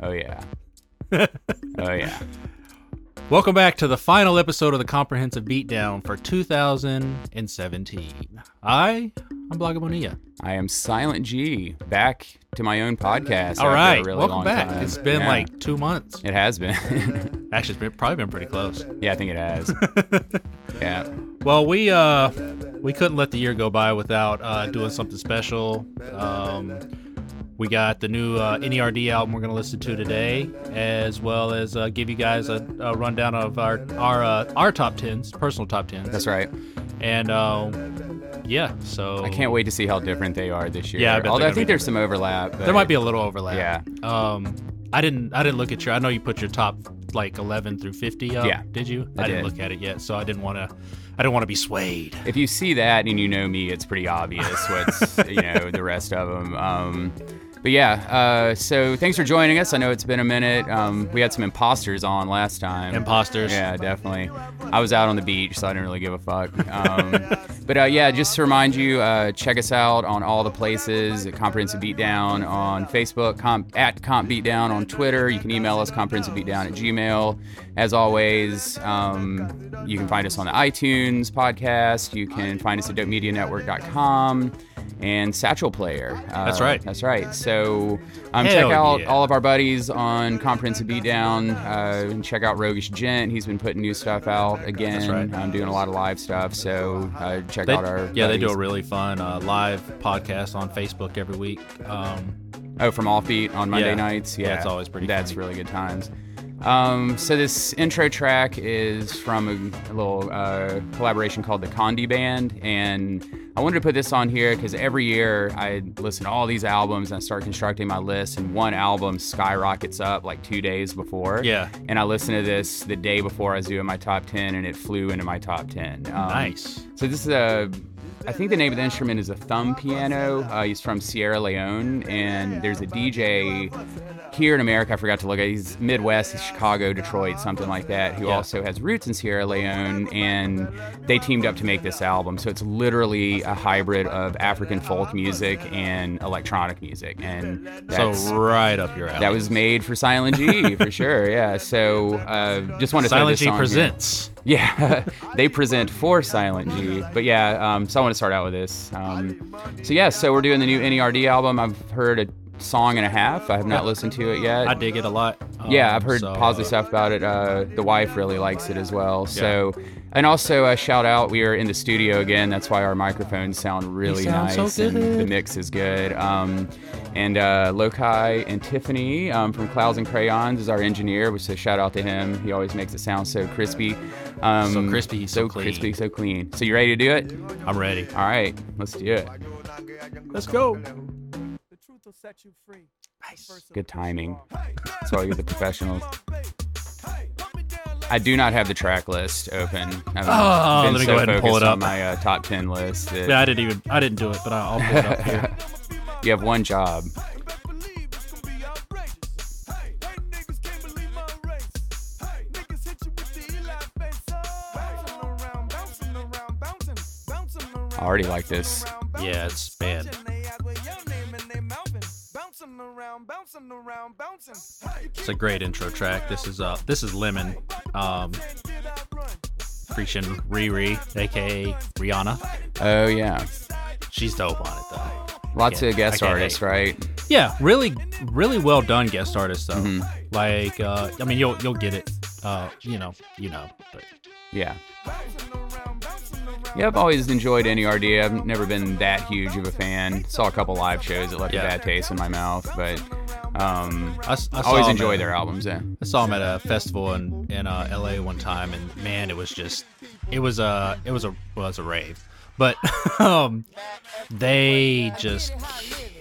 Oh yeah. oh yeah. Welcome back to the final episode of the Comprehensive Beatdown for 2017. I, I'm Bloggy Bonilla. I am Silent G, back to my own podcast. All right, a really welcome back. time. It's been Yeah. like two months. It has been. Actually, it's been, probably been pretty close. yeah, I think it has. yeah. Well, we uh we couldn't let the year go by without uh, doing something special. Um, we got the new uh, NERD album we're gonna listen to today, as well as uh, give you guys a, a rundown of our our uh, our top tens, personal top tens. That's right. And uh, yeah, so I can't wait to see how different they are this year. Yeah, I Although I think there's some overlap. But There might be a little overlap. Yeah. Um, I didn't I didn't look at your. I know you put your top like 11 through 50 up. Yeah, Did you? I didn't did. look at it yet, so I didn't want to. I didn't want to be swayed. If you see that and you know me, it's pretty obvious what's you know the rest of them. Um, but yeah, uh, so thanks for joining us. I know it's been a minute. Um, we had some imposters on last time. Imposters. Yeah, definitely. I was out on the beach, so I didn't really give a fuck. Um, but uh, yeah, just to remind you, uh, check us out on all the places at Comprehensive Beatdown on Facebook, comp, at Comp Beatdown on Twitter. You can email us, comprehensivebeatdown at Gmail. As always, um, you can find us on the iTunes podcast. You can find us at dopemedianetwork.com and Satchel Player. Uh, That's right. That's right. So um, check out yeah. all of our buddies on Comprehensive Beatdown. Uh, and check out Roguish Gent. He's been putting new stuff out again. That's right. I'm doing a lot of live stuff. So uh, check They- out our yeah, they do a really fun uh, live podcast on Facebook every week. Um, Oh, from Offbeat on Monday Yeah. nights. Yeah, Yeah, it's always pretty That's funny. really good times. Um, so this intro track is from a, a little uh, collaboration called the Kondi Band, and I wanted to put this on here because every year I listen to all these albums and I start constructing my list, and one album skyrockets up like two days before. Yeah. And I listen to this the day before I was doing my top ten, and it flew into my top ten. Um, nice. so this is a, I think the name of the instrument is a thumb piano. Uh, he's from Sierra Leone, and there's a DJ here in America. I forgot to look at. He's Midwest, he's Chicago, Detroit, something like that. Who Yeah. also has roots in Sierra Leone, and they teamed up to make this album. So it's literally a hybrid of African folk music and electronic music, and that's, So right up your alley. that was made for Silent G for sure. Yeah. So uh, just want to Silent G on here. presents. Yeah, they present for Silent G. But yeah, um, so I want to start out with this. Um, so yeah, so we're doing the new NERD album. I've heard a song and a half. I have not listened to it yet. I dig it a lot. Um, yeah, I've heard so, positive stuff about it. Uh, the wife really likes it as well. So, and also a shout out. We are in the studio again. That's why our microphones sound really sound so nice and good. the mix is good. Um, and uh, Lokai and Tiffany um, from Clouds and Crayons is our engineer, which so shout out to him. He always makes it sound so crispy. Um, So crispy, so clean. crispy, so clean. So you ready to do it? I'm ready. All right, let's do it. Let's go. Good timing. That's why we get the professionals. I do not have the track list open. I've Oh, been let me so go ahead and pull it up. my uh, top ten list. that- Yeah, I didn't even. I didn't do it, but I'll I'll it up here. you have one job. I already like this. Yeah, it's man. It's a great intro track. This is uh this is Lemon. Um freaking Riri, aka Rihanna. Oh yeah, She's dope on it though. lots of guest artists, right? Yeah, really really well done guest artists though. Mhm. Like uh I mean you'll you'll get it. Uh you know, you know. But Yeah. Yeah, I've always enjoyed NERD. I've never been that huge of a fan. Saw a couple live shows that left Yeah. a bad taste in my mouth, but um, I, I always enjoy at- their albums. Yeah. I saw them at a festival in in uh, L.A. one time, and man, it was just it was a it was a well, it was a rave, but um, they just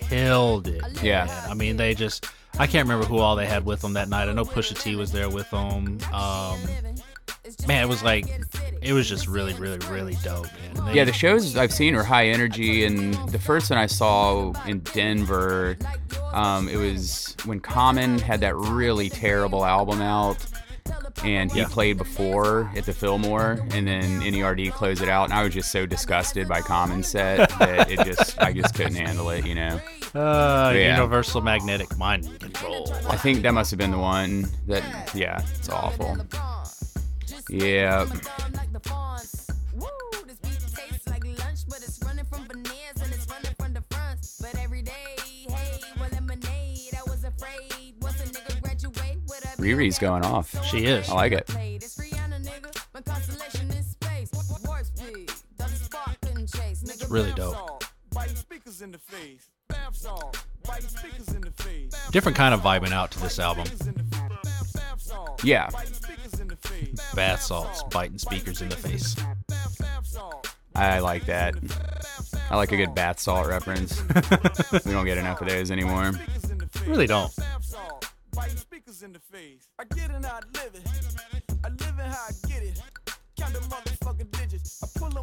killed it. Yeah. man. I mean, they just I can't remember who all they had with them that night. I know Pusha T was there with them. Um, man, it was like it was just really, really, really dope. Man. They- Yeah, the shows I've seen are high energy, and the first one I saw in Denver, um, it was when Common had that really terrible album out, and he Yeah. played before at the Fillmore, and then NERD closed it out, and I was just so disgusted by Common's set that it just I just couldn't handle it, you know. Uh, Yeah. Universal Magnetic Mind Control. I think that must have been the one that. Yeah, it's awful. Yeah. Riri's going off. She is. I like it. really dope. Different kind of vibing out to this album. Yeah. Bath salts, biting speakers in the face. I like that. I like a good bath salt reference. we don't get enough of those anymore. Really don't.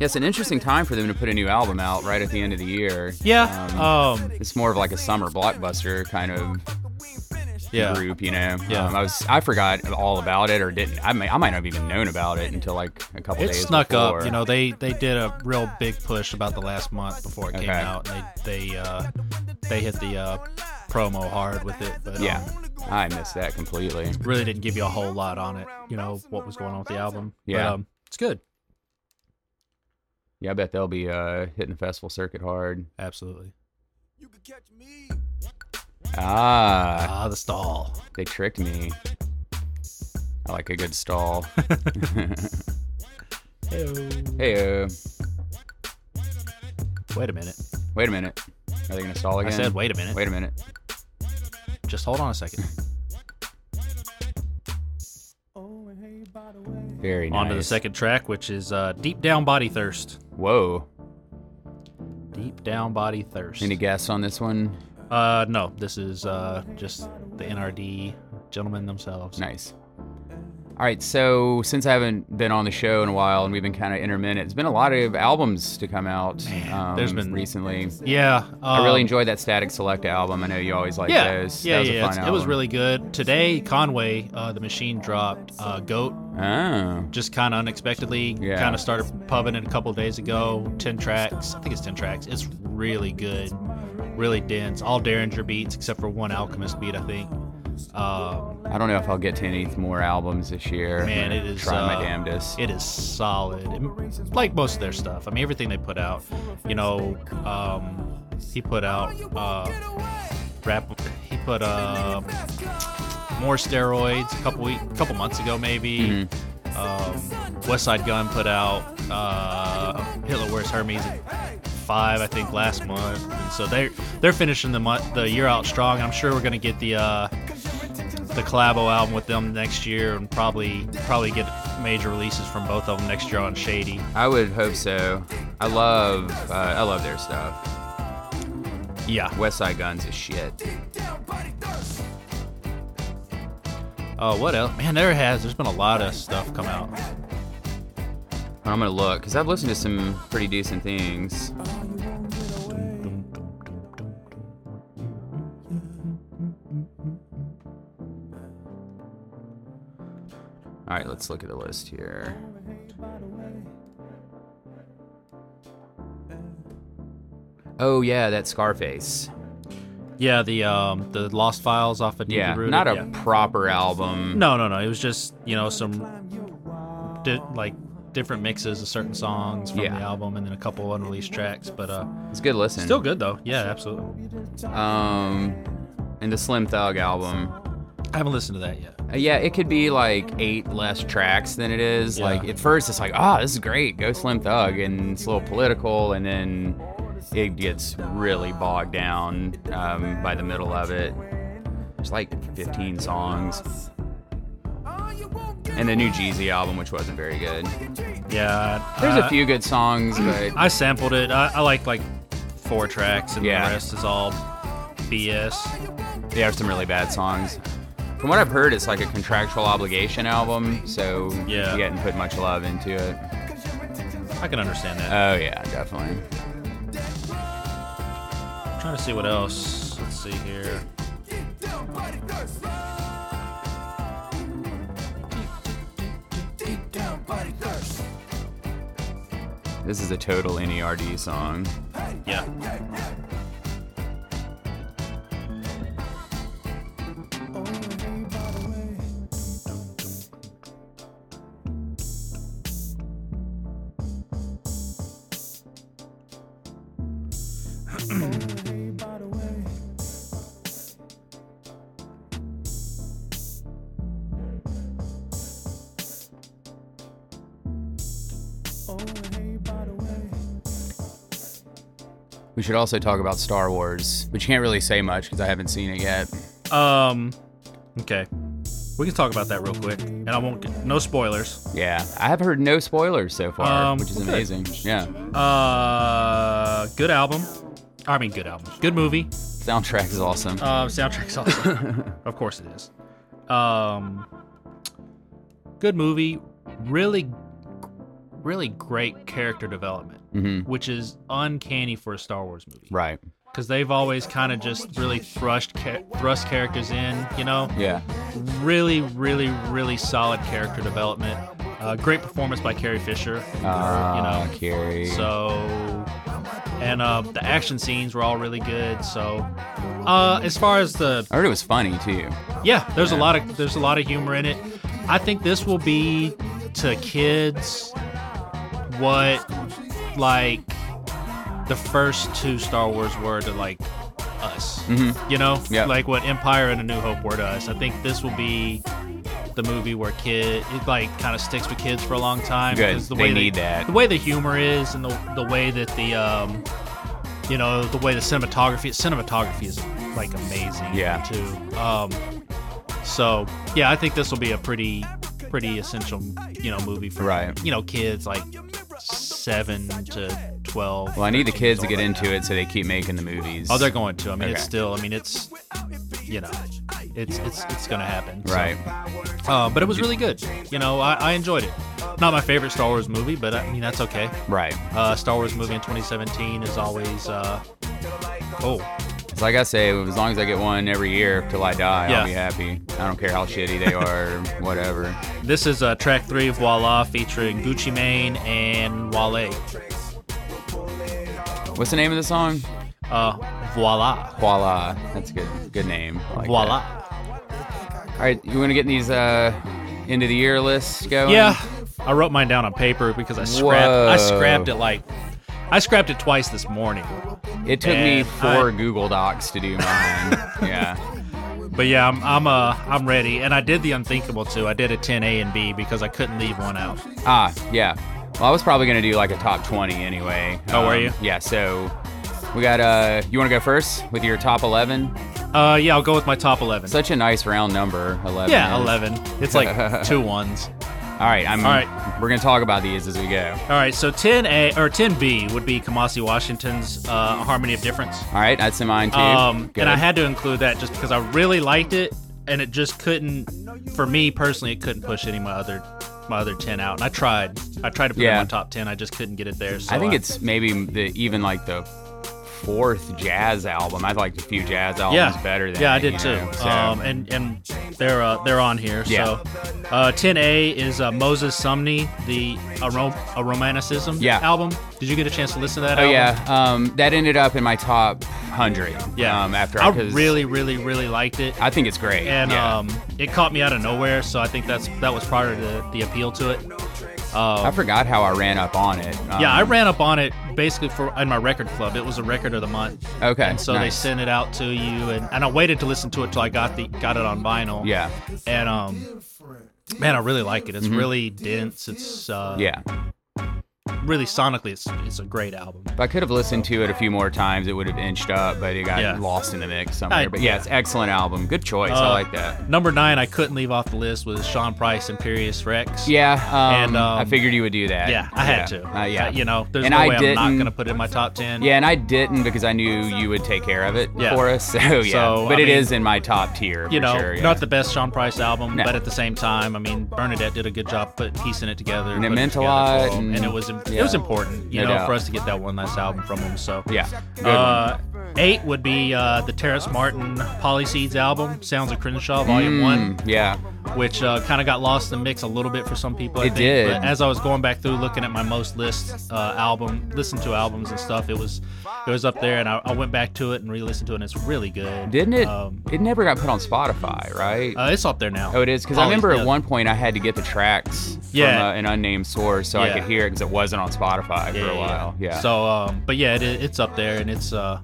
Yeah, it's an interesting time for them to put a new album out right at the end of the year. Yeah. Um, Um. it's more of like a summer blockbuster kind of Yeah. group, you know. Yeah. Um, I was I forgot all about it or didn't. I may I might not have even known about it until like a couple It days. snuck before. up. You know, they they did a real big push about the last month before it came out. And they they uh, they hit the uh, promo hard with it. But um, Yeah, I missed that completely. really didn't give you a whole lot on it. You know what was going on with the album. Yeah. But, um, it's good. Yeah, I bet they'll be uh, hitting the festival circuit hard. Absolutely. Ah, Ah, the stall. they tricked me. I like a good stall. hey, Wait a minute. wait a minute. Are they gonna stall again? I again? said, wait a minute. Wait a minute. Just hold on a second. Very nice. On to the second track, which is uh, Deep Down Body Thirst. Whoa. Deep Down Body Thirst. Any guess on this one? Uh, no, this is uh, just the NERD gentlemen themselves. Nice. All right, so since I haven't been on the show in a while and we've been kind of intermittent, it's been a lot of albums to come out um, there's been- recently. Yeah, I really um, enjoyed that Statik Selektah album. I know you always like Yeah, those. yeah, that was yeah. a fun it was really good. Today, Conway, uh, the Machine dropped uh, Goat. Oh, Just kind of unexpectedly, Yeah. kind of started pubbing it a couple days ago. Ten tracks, I think it's ten tracks. It's really good, really dense. All Daringer beats except for one Alchemist beat, I think. Um, I don't know if I'll get to any more albums this year. Man, it is, Try uh, my damnedest. It is solid, And like most of their stuff. I mean, everything they put out. You know, um, he put out uh, rap. He put uh, more steroids a couple week, couple months ago, maybe. Um, Westside Gunn put out uh, Hitler Wears Hermes five, I think, last month. And so they they're finishing the month, the year out strong. I'm sure we're gonna get the. Uh, the collabo album with them next year, and probably probably get major releases from both of them next year on Shady. I would hope so. I love, uh, I love their stuff. Yeah. Westside Gunn's is shit. Oh, what else? Man, there has. There's been a lot of stuff come out. I'm gonna look because I've listened to some pretty decent things. All right, let's look at the list here. Oh yeah, that Scarface. Yeah, the um the Lost Files off of Deeply Yeah, Rooted. not a yeah. proper album. No, no, no. It was just you know some di- like different mixes of certain songs from Yeah. the album, and then a couple unreleased tracks. But uh, it's good listen. still good though. Yeah, absolutely. Um, and the Slim Thug album. I haven't listened to that yet. Uh, yeah, it could be like eight less tracks than it is. Yeah. Like at first, it's like, oh, this is great, go Slim Thug, and it's a little political, and then it gets really bogged down um, by the middle of it. It's like 15 songs. And the new Jeezy album, which wasn't very good. Yeah, There's uh, a few good songs, but I sampled it. I, I like like four tracks, and Yeah. the rest is all BS. there are some really bad songs. From what I've heard, it's like a contractual obligation album, so Yeah. you hadn't put much love into it. I can understand that. Oh yeah, definitely trying to see what else. Let's see here. This is a total NERD song. Yeah. We should also talk about Star Wars, but you can't really say much because I haven't seen it yet. Um, okay, we can talk about that real quick, and I won't get no spoilers. Yeah, I have heard no spoilers so far, Um, which is okay. amazing. Yeah, Uh, good album. I mean, good album. Good movie. soundtrack is awesome. Uh, soundtrack's awesome. of course it is. Um, good movie. Really, really great character development, hmm which is uncanny for a Star Wars movie. Right. Because they've always kind of just really thrust ca- thrust characters in. You know, Yeah. really, really, really solid character development. Uh, great performance by Carrie Fisher. Uh, you know, Carrie. So, and uh, the action scenes were all really good. So, uh, as far as the I heard it was funny too. yeah, there's a lot of there's a lot of humor in it. I think this will be to kids what like the first two Star Wars were to like us. Mhm. You know, Yeah. like what Empire and A New Hope were to us. I think this will be the movie where kid it like kind of sticks with kids for a long time. Good. 'cause The They way need that. The way the humor is and the the way that the um you know the way the cinematography cinematography is like amazing Yeah. too. Um so yeah, I think this will be a pretty pretty essential you know movie for Right. you know kids like seven to twelve. Well, I need the kids to get into it so they keep making the movies. Oh, they're going to. I mean, it's Okay. still. I mean, it's you know, it's it's it's gonna happen. so. right. Uh, but it was really good. You know, I, I enjoyed it. Not my favorite Star Wars movie, but I mean that's okay. Right. Uh, Star Wars movie in 2017 is always uh, oh Like I say, as long as I get one every year till I die, Yeah. I'll be happy. I don't care how shitty they are or whatever. This is uh, track three of Voila featuring Gucci Mane and Wale. What's the name of the song? Uh, voila. Voila. That's a good good name. Like voila. that. All right, you want to get these uh end of the year lists going? Yeah, I wrote mine down on paper because I scrapped. I scrapped it like I scrapped it twice this morning. It took me four I- Google Docs to do mine. yeah. But yeah, I'm I'm uh I'm ready, and I did the unthinkable too. I did a 10 A and B because I couldn't leave one out. Ah, yeah. Well, I was probably gonna do like a top twenty anyway. Oh, were you? Yeah. So we got uh, you want to go first with your top eleven? Uh, yeah, I'll go with my top 11. Such a nice round number, eleven. yeah, is. 11. It's like two ones. All right, I'm. All right. We're gonna talk about these as we go. All right, so 10A or 10B would be Kamasi Washington's uh, Harmony of Difference. All right, that's in mine too. Um, Good. and I had to include that just because I really liked it, and it just couldn't, for me personally, it couldn't push any of my other my other 10 out. And I tried, I tried to put it in my top 10, I just couldn't get it there. So I think it's maybe the even like the fourth jazz album. I liked a few jazz albums yeah, better than yeah, I did too. know, so- Um, and and they're uh, they're on here. Yeah. So, uh, 10A is uh, Moses Sumney, the Arom- Aromanticism Yeah. album. Did you get a chance to listen to that? Oh album? yeah, um, that ended up in my top hundred. yeah. Um, after I really, really, really liked it. I think it's great. and yeah. um, it caught me out of nowhere. So I think that's that was part of the, the appeal to it. Um, I forgot how I ran up on it. Um, yeah, I ran up on it basically for in my record club. It was a record of the month, Okay. and so they sent it out to you, and, and I waited to listen to it till I got the got it on vinyl. Yeah. and um, man, I really like it. It's really dense. It's uh, Mm-hmm. Yeah. Really sonically, it's it's a great album. If I could have listened to it a few more times, it would have inched up, but it got Yeah. lost in the mix somewhere. I- but yeah, yeah. it's excellent album. Good choice. I Uh, like that. Number nine, I couldn't leave off the list was Sean Price, Imperious Rex. Yeah. Um, And, um, I figured you would do that. yeah, I had to. Uh, yeah. Uh, you know, there's And no I way I'm not gonna put it in my top ten. Yeah, and I didn't because I knew you would take care of it for us. So yeah, So, but I it mean, is in my top tier. you know, sure, not the best Sean Price album, No. but at the same time, I mean, Bernadette did a good job put piecing it together, And it meant a together lot, and- and, it was yeah. was important, you No know, doubt. for us to get that one last album from him. So Yeah. Good uh, eight would be uh, the Terrace Martin Pollyseeds album, Sounds of Crenshaw, Volume one. One. Mm, Yeah. which uh, kind of got lost in the mix a little bit for some people. I It think. did. But as I was going back through looking at my most list uh, album, listen to albums and stuff, it was it was up there, and I, I went back to it and re-listened to it, and it's really good. Didn't it? Um, it never got put on Spotify, right? uh, it's up there now. oh, it is because I remember yeah. at one point I had to get the tracks Yeah. from uh, an unnamed source so I could hear it because it wasn't on Spotify for a while. Yeah. So, um, but yeah, it, it's up there, and it's uh,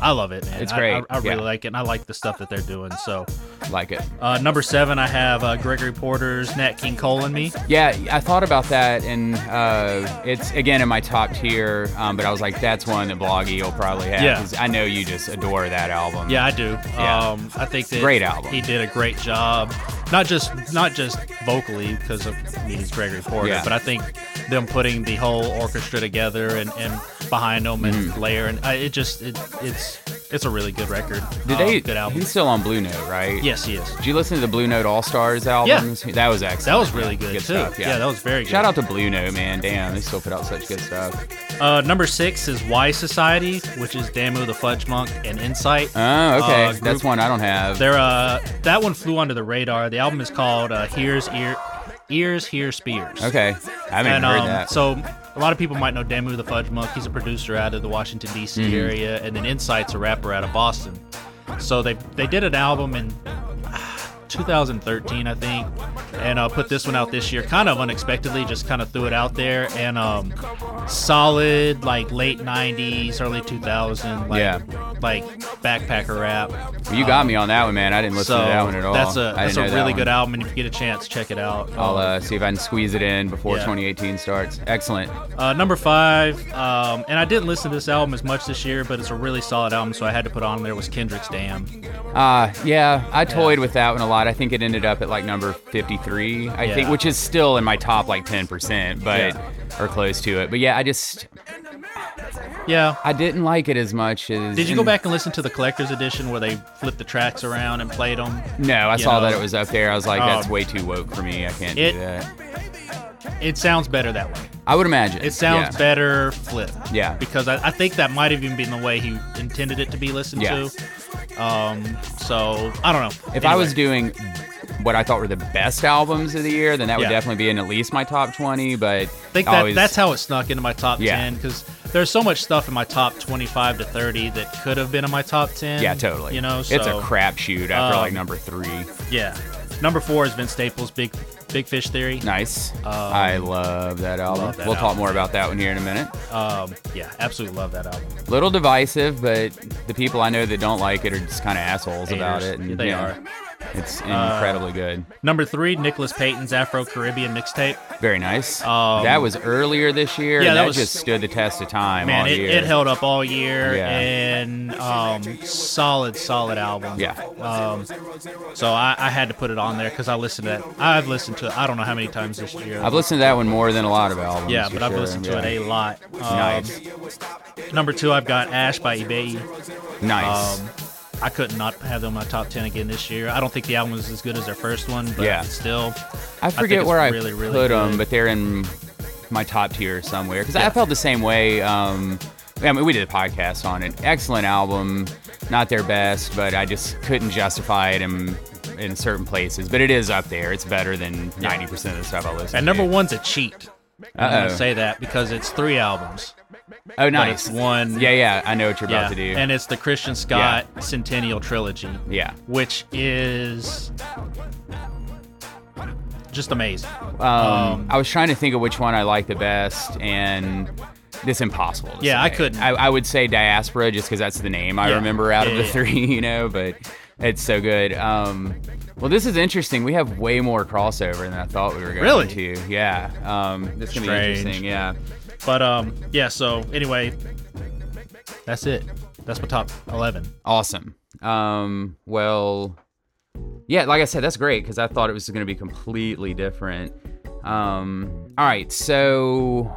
I love it, man. It's I- great, I, I really yeah. like it, and I like the stuff that they're doing. So, like it. uh, number seven, I have uh, Gregory Porter's Nat King Cole and Me. Yeah, I thought about that, and uh, it's again in my top tier. Um, but I was like, that's one that Bloggy will probably have Yeah. 'cause I know you just adore that album. Yeah, I do. Yeah. Um, I think that Great album. He did a great job, not just not just vocally because of I mean, he's Gregory Porter, Yeah. but I think them putting the whole orchestra together and, and behind them and Mm-hmm. layer and uh, it just it, it's it's a really good record. Did Um, they? good album? He's still on Blue Note, right? Yes, he is. Did you listen to the Blue Note All Stars albums? Yeah. That was excellent. That was really good, Good too. stuff, yeah. that was very good. Shout out to Blue Note, man. Damn, they still put out such good stuff. Uh, number six is Y Society, which is Damu the Fudgemunk and Insight. Oh, okay. Uh, That's one I don't have. They're uh that one flew under the radar. The album is called uh, Here's Ear Ears Hear Spears. Okay. I haven't And heard um, that. so a lot of people might know Damu the Fudgemunk. He's a producer out of the Washington D.C. Mm-hmm. area, and then Insight's a rapper out of Boston. So they they did an album in 2013, I think, and uh, put this one out this year, kind of unexpectedly. Just kind of threw it out there, and um, solid like late 90s, early 2000s, like, Yeah. like backpacker rap. Well, you got me on that one, man. I didn't listen So to that one at all. that's a that's a know that really good album, and if you get a chance, check it out. I'll Um, uh, see if I can squeeze it in before Yeah. 2018 starts. Excellent. Uh, number five, um, and I didn't listen to this album as much this year, but it's a really solid album, so I had to put on there was Kendrick's Damn. Uh, yeah, I toyed with that one a lot. I think it ended up at like number 53, I think, which is still in my top like 10%, but Yeah. or close to it. But yeah, I just Yeah. I didn't like it as much as. Did you go back and listen to the collector's edition where they flipped the tracks around and played them? No, I you saw know? that it was up there. I was like, that's Um, way too woke for me. I can't it- do that. It sounds better that way. I would imagine. It sounds yeah. better flipped. Yeah. Because I, I think that might have even been the way he intended it to be listened Yeah. to. Um. So I don't know. If I was doing what I thought were the best albums of the year, then that would Yeah. definitely be in at least my top 20. But I think that always, that's how it snuck into my top Yeah. 10 because there's so much stuff in my top 25 to 30 that could have been in my top 10. yeah, totally. You know, it's a so, crapshoot after like um, number three. Yeah. Number four is Vince Staples' Big Big Fish Theory. Nice. I love that album. Um, love that we'll talk more about that one here in a minute. Um, yeah, absolutely love that album. Little divisive, but the people I know that don't like it are just kind of assholes about it. And, Yeah, they are. It's incredibly good. Number three, Nicholas Payton's Afro Caribbean mixtape. Very nice. Um, that was earlier this year. yeah, and that that, was- just stood the test of time Man, all it, it held up all year Yeah. and um, solid, solid album. Yeah. Um, so I, I had to put it on there because I listened to it. I've listened to it. I don't know how many times this year. I've listened to that one more than a lot of albums. yeah, but I've listened to Yeah. it a lot. Um, Nice. Number two, I've got Ash by Ibeyi. Nice. I could not have them in my top ten again this year. I don't think the album was as good as their first one, but Yeah. still. I forget it's where I really, really put them, but they're in my top tier somewhere. Because Yeah. I felt the same way. Um, I mean, we did a podcast on it. Excellent album, not their best, but I just couldn't justify it in in certain places. But it is up there. It's better than ninety percent of the stuff I listen And to. number one's a cheat. I'm Uh-oh. gonna say that because it's three albums. Oh, But nice. it's one. Yeah, yeah. I know what you're yeah, about to do. and it's the Christian Scott Centennial Trilogy, yeah. which is just amazing. Um, Um, I was trying to think of which one I like the best, and it's impossible. To Yeah, I couldn't. I, I would say Diaspora just because that's the name I Yeah. remember out of the yeah. three, you know. But it's so good. Um, well, this is interesting. We have way more crossover than I thought we were going Really? to. Yeah. Um, this is gonna be interesting. Yeah. But um, yeah. So anyway, that's it. That's my top eleven. Awesome. Um, well, yeah, like I said, that's great because I thought it was going to be completely different. Um, all right, so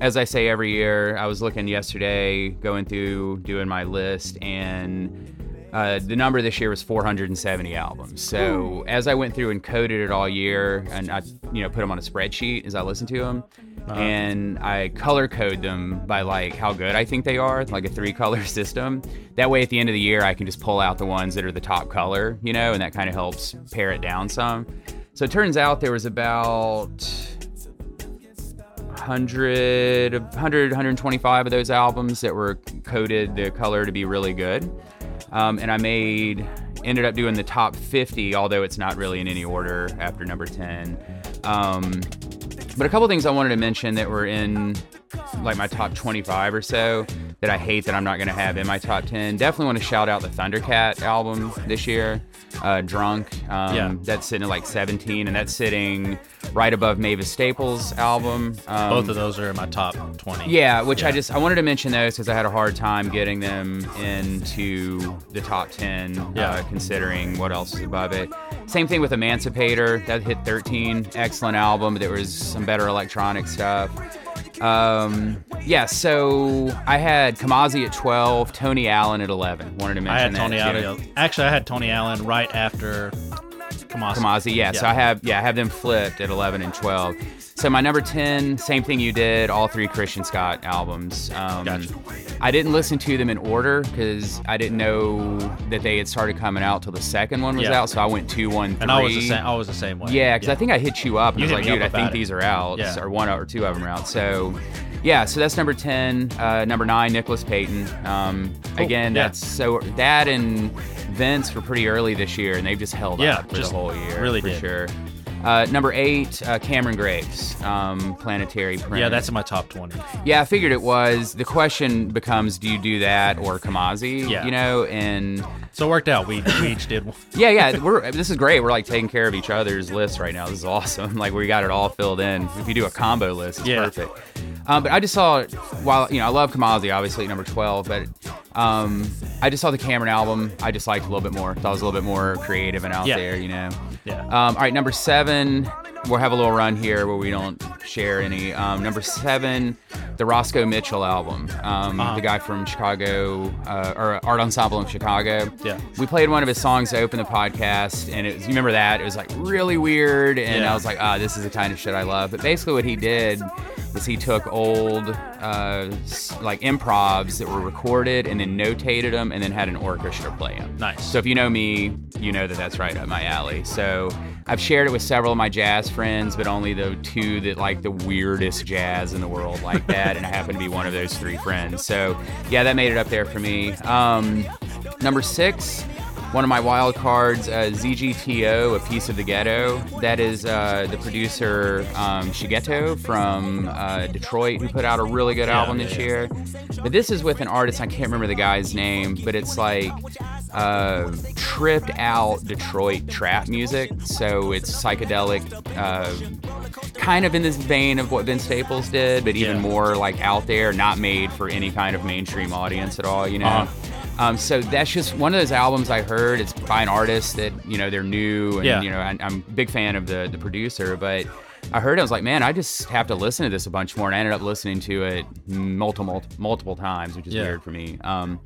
as I say every year, I was looking yesterday, going through doing my list, and uh, the number this year was 470 albums. So as I went through and coded it all year, and I, you know, put them on a spreadsheet as I listened to them, and I color code them by like how good I think they are, like a three color system. That way, at the end of the year, I can just pull out the ones that are the top color, you know, and that kind of helps pare it down some. So it turns out there was about 100, 100, 125 of those albums that were coded the color to be really good. Um, and I made, ended up doing the top 50, although it's not really in any order after number 10. Um, but a couple things I wanted to mention that were in like my top 25 or so that I hate that I'm not going to have in my top 10. Definitely want to shout out the Thundercat album this year, uh, Drunk. Um, Yeah. That's sitting at like 17, and that's sitting right above Mavis Staples' album. Um, Both of those are in my top 20. yeah, which I just I wanted to mention those because I had a hard time getting them into the top ten, uh, Yeah. considering what else is above it. Same thing with Emancipator, that hit 13, excellent album. But there was some better electronic stuff. Um, yeah, so I had Kamasi at 12, Tony Allen at 11. Wanted to mention I had that. Tony too. Allen. Actually, I had Tony Allen right after Kamasi. Kamazi, yeah. So I have yeah, I have them flipped at 11 and 12. So my number 10, same thing you did, all three Christian Scott albums. Um, Gotcha. I didn't listen to them in order because I didn't know that they had started coming out till the second one was Yeah. out. So I went two, one, three. And I was the same. I was the same way. Yeah, because I think I hit you up and You was like, dude, I think it. these are out, Yeah. or one or two of them are out. So, yeah, so that's number ten. Uh, number nine, Nicholas Payton. Um, Cool. Again, Yeah. that's so that and Vince were pretty early this year, and they've just held Yeah, up for the whole year, really for did. sure. Uh, number eight, uh, Cameron Graves, um, Planetary Prince. Yeah, that's in my top 20. Yeah, I figured it was. The question becomes, do you do that or Kamasi? Yeah. You know, and So it worked out. We, we each did one. yeah, yeah, we're this is great. We're like taking care of each other's lists right now. This is awesome. Like we got it all filled in. If you do a combo list, it's Yeah. perfect. Um, but I just saw while you know I love Kamasi, obviously number twelve, but um, I just saw the Cameron album. I just liked a little bit more. Thought it was a little bit more creative and out Yeah. there, you know. Yeah. Um, all right, number seven. We'll have a little run here where we don't share any. Um, number seven, the Roscoe Mitchell album. Um, Uh-huh. The guy from Chicago, uh, or Art Ensemble in Chicago. Yeah. We played one of his songs to open the podcast, and it was, you remember that? It was like really weird, and Yeah. I was like, ah, this is the kind of shit I love. But basically, what he did was he took old, uh, like improvs that were recorded and then notated them, and then had an orchestra play them. Nice. So if you know me, you know that that's right up my alley. So I've shared it with several of my jazz friends, but only the two that like the weirdest jazz in the world like that, and I happen to be one of those three friends. So yeah, that made it up there for me. Um, number six. One of my wild cards, uh, ZGTO, A Piece of the Ghetto. That is uh, the producer um, Shigeto from uh, Detroit, who put out a really good Yeah, album this yeah. year. But this is with an artist, I can't remember the guy's name, but it's like uh, tripped out Detroit trap music. So it's psychedelic, uh, kind of in this vein of what Vince Staples did, but even Yeah. more like out there, not made for any kind of mainstream audience at all, you know? Uh-huh. Um, so that's just one of those albums I heard. It's by an artist that you know they're new, and Yeah. you know I, I'm a big fan of the the producer. But I heard it, I was like, man, I just have to listen to this a bunch more, and I ended up listening to it multiple multiple times, which is Yeah. weird for me. Um,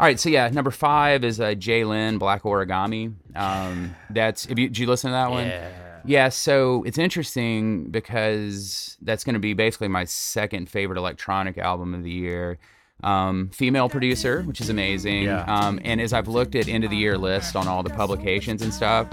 all right, so yeah, number five is uh, Jlin Black Origami. Um, that's if you did you listen to that one? Yeah. Yeah, so it's interesting because that's going to be basically my second favorite electronic album of the year. Um, female producer, which is amazing. Yeah. Um, and as I've looked at end of the year list on all the publications and stuff,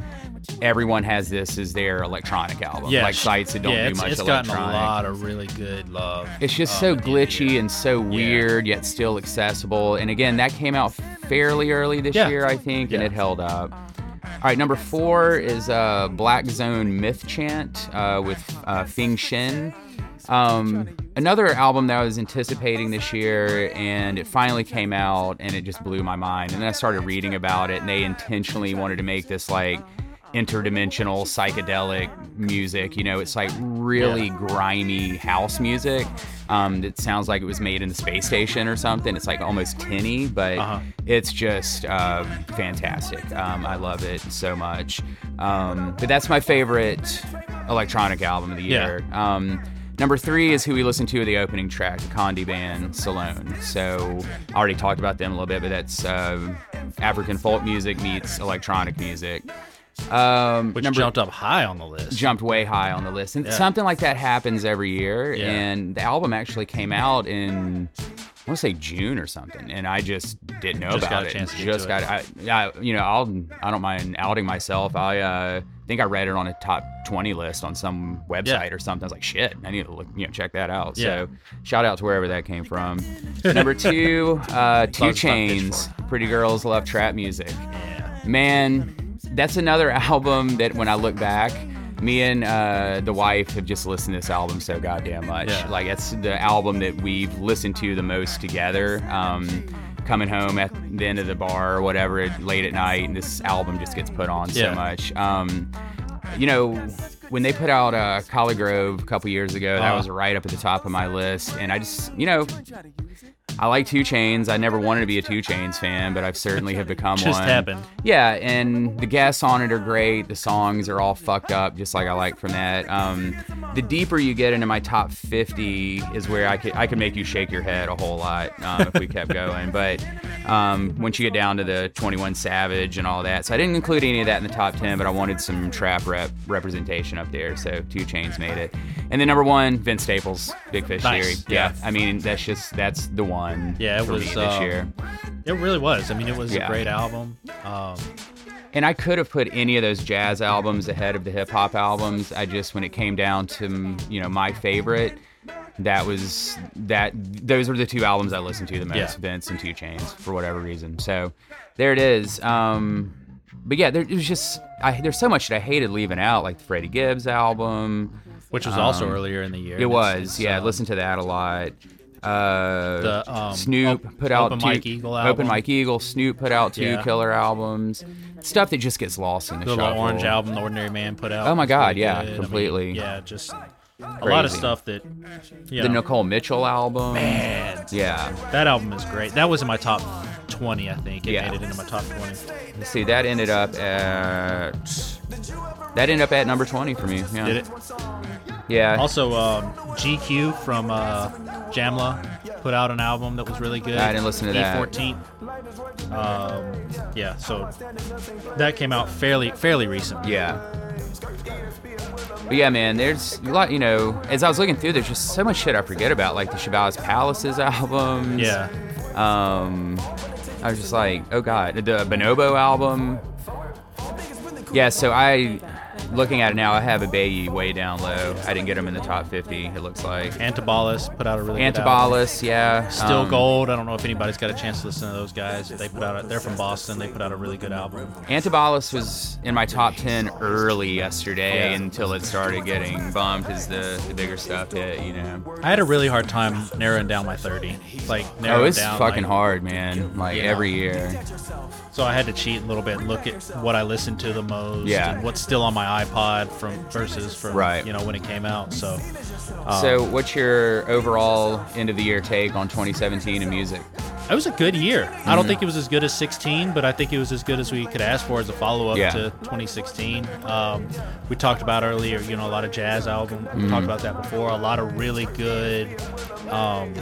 everyone has this as their electronic album. Yeah, like sites that don't yeah, do it's, much it's gotten a lot of really good love. It's just um, so at the end glitchy and so weird, yet still accessible. And again, that came out fairly early this year, I think, and it held up. All right, number four is uh, Black Zone Myth Chant uh, with uh, Fing Shin. Um, another album that I was anticipating this year, and it finally came out, and it just blew my mind. And then I started reading about it, and they intentionally wanted to make this like interdimensional psychedelic music. You know, it's like really grimy house music um, that sounds like it was made in the space station or something. It's like almost tinny, but Uh-huh. it's just uh, fantastic. Um, I love it so much. Um, but that's my favorite electronic album of the Yeah. year. Um, number three is who we listened to the opening track, the Kondi band, Salone. So I already talked about them a little bit, but that's uh, African folk music meets electronic music. Um, which number jumped up high on the list. jumped way high on the list, and Yeah. something like that happens every year. Yeah. And the album actually came out in. I want to say June or something, and I just didn't know Just about got a it. chance to get just got, it. I, I, you know, I'll, I don't mind outing myself. I uh, think I read it on a top 20 list on some website or something. I was like, shit, I need to look, you know, check that out. Yeah. So, shout out to wherever that came from. Number two, uh, 2 Chainz. Pretty girls love trap music. Yeah. Man, that's another album that when I look back, me and uh, the wife have just listened to this album so goddamn much. Yeah. Like it's the album that we've listened to the most together. Um, coming home at the end of the bar or whatever late at night, and this album just gets put on Yeah. so much. Um, you know, when they put out uh, ColleGrove a couple years ago, that Uh-huh. was right up at the top of my list, and I just, you know. I like 2 Chainz. I never wanted to be a 2 Chainz fan, but I've certainly have become Just one. happened. Yeah, and the guests on it are great. The songs are all fucked up, just like I like from that. Um, the deeper you get into my top 50 is where I could I could make you shake your head a whole lot um, if we kept going. But um, once you get down to the 21 Savage and all that, so I didn't include any of that in the top 10, but I wanted some trap rep representation up there. So 2 Chainz made it. And then number one, Vince Staples, Big Fish Nice, Theory. yeah. I mean that's just that's the one. Yeah, it was, this uh, year. It really was. I mean, it was Yeah. a great album. Um, And I could have put any of those jazz albums ahead of the hip hop albums. I just, when it came down to, you know, my favorite, that was that. Those were the two albums I listened to the most, Yeah. Vince and 2 Chainz, for whatever reason. So, there it is. Um, but yeah, there it was just I, there's so much that I hated leaving out, like the Freddie Gibbs album. which was also Um, earlier in the year. It was, it's- yeah. I um, listened to that a lot. Uh, The, um, Snoop Op- put out Open two, Mike Eagle Open. Mike Eagle. Snoop put out two Yeah. killer albums. Stuff that just gets lost in the, The shuffle. orange album, The Ordinary Man put out. Oh my God, yeah, good. I mean, completely. yeah, just a lot of stuff that. You The know, Nicole Mitchell album. Man, Yeah. that album is great. That was in my top 20, I think. It Yeah. made it into my top 20. Let's see, that ended up at that ended up at number twenty for me. Yeah. Did it? Yeah. Also, um, GQ from uh, Jamla put out an album that was really good. I didn't listen to that. E14. Um, yeah, so that came out fairly fairly recently. Yeah. But yeah, man, there's a lot, you know, as I was looking through, there's just so much shit I forget about, like the Shabazz Palaces albums. Yeah. Um, I was just like, oh god, the Bonobo album. Yeah, so I, looking at it now, I have Ibeyi way down low. I didn't get him in the top 50. It looks like Antibalas put out a really good album. Antibalas, yeah. Still um, Gold. I don't know if anybody's got a chance to listen to those guys. They put out. A, they're from Boston. They put out a really good album. Antibalas was in my top 10 early yesterday Yeah. until it started getting bumped as the, the bigger stuff hit, you know. I had a really hard time narrowing down my 30. Like narrowing Oh, it's down. fucking like- hard, man. Like know. every year. So I had to cheat a little bit and look at what I listened to the most. Yeah. And what's still on my iPod from versus from Right. you know when it came out. So. um, So, what's your overall end of the year take on 2017 in music? It was a good year. I don't Mhm. think it was as good as 16, but I think it was as good as we could ask for as a follow up Yeah. to 2016. Um, we talked about earlier, you know, a lot of jazz album. We Mhm. talked about that before. A lot of really good, um,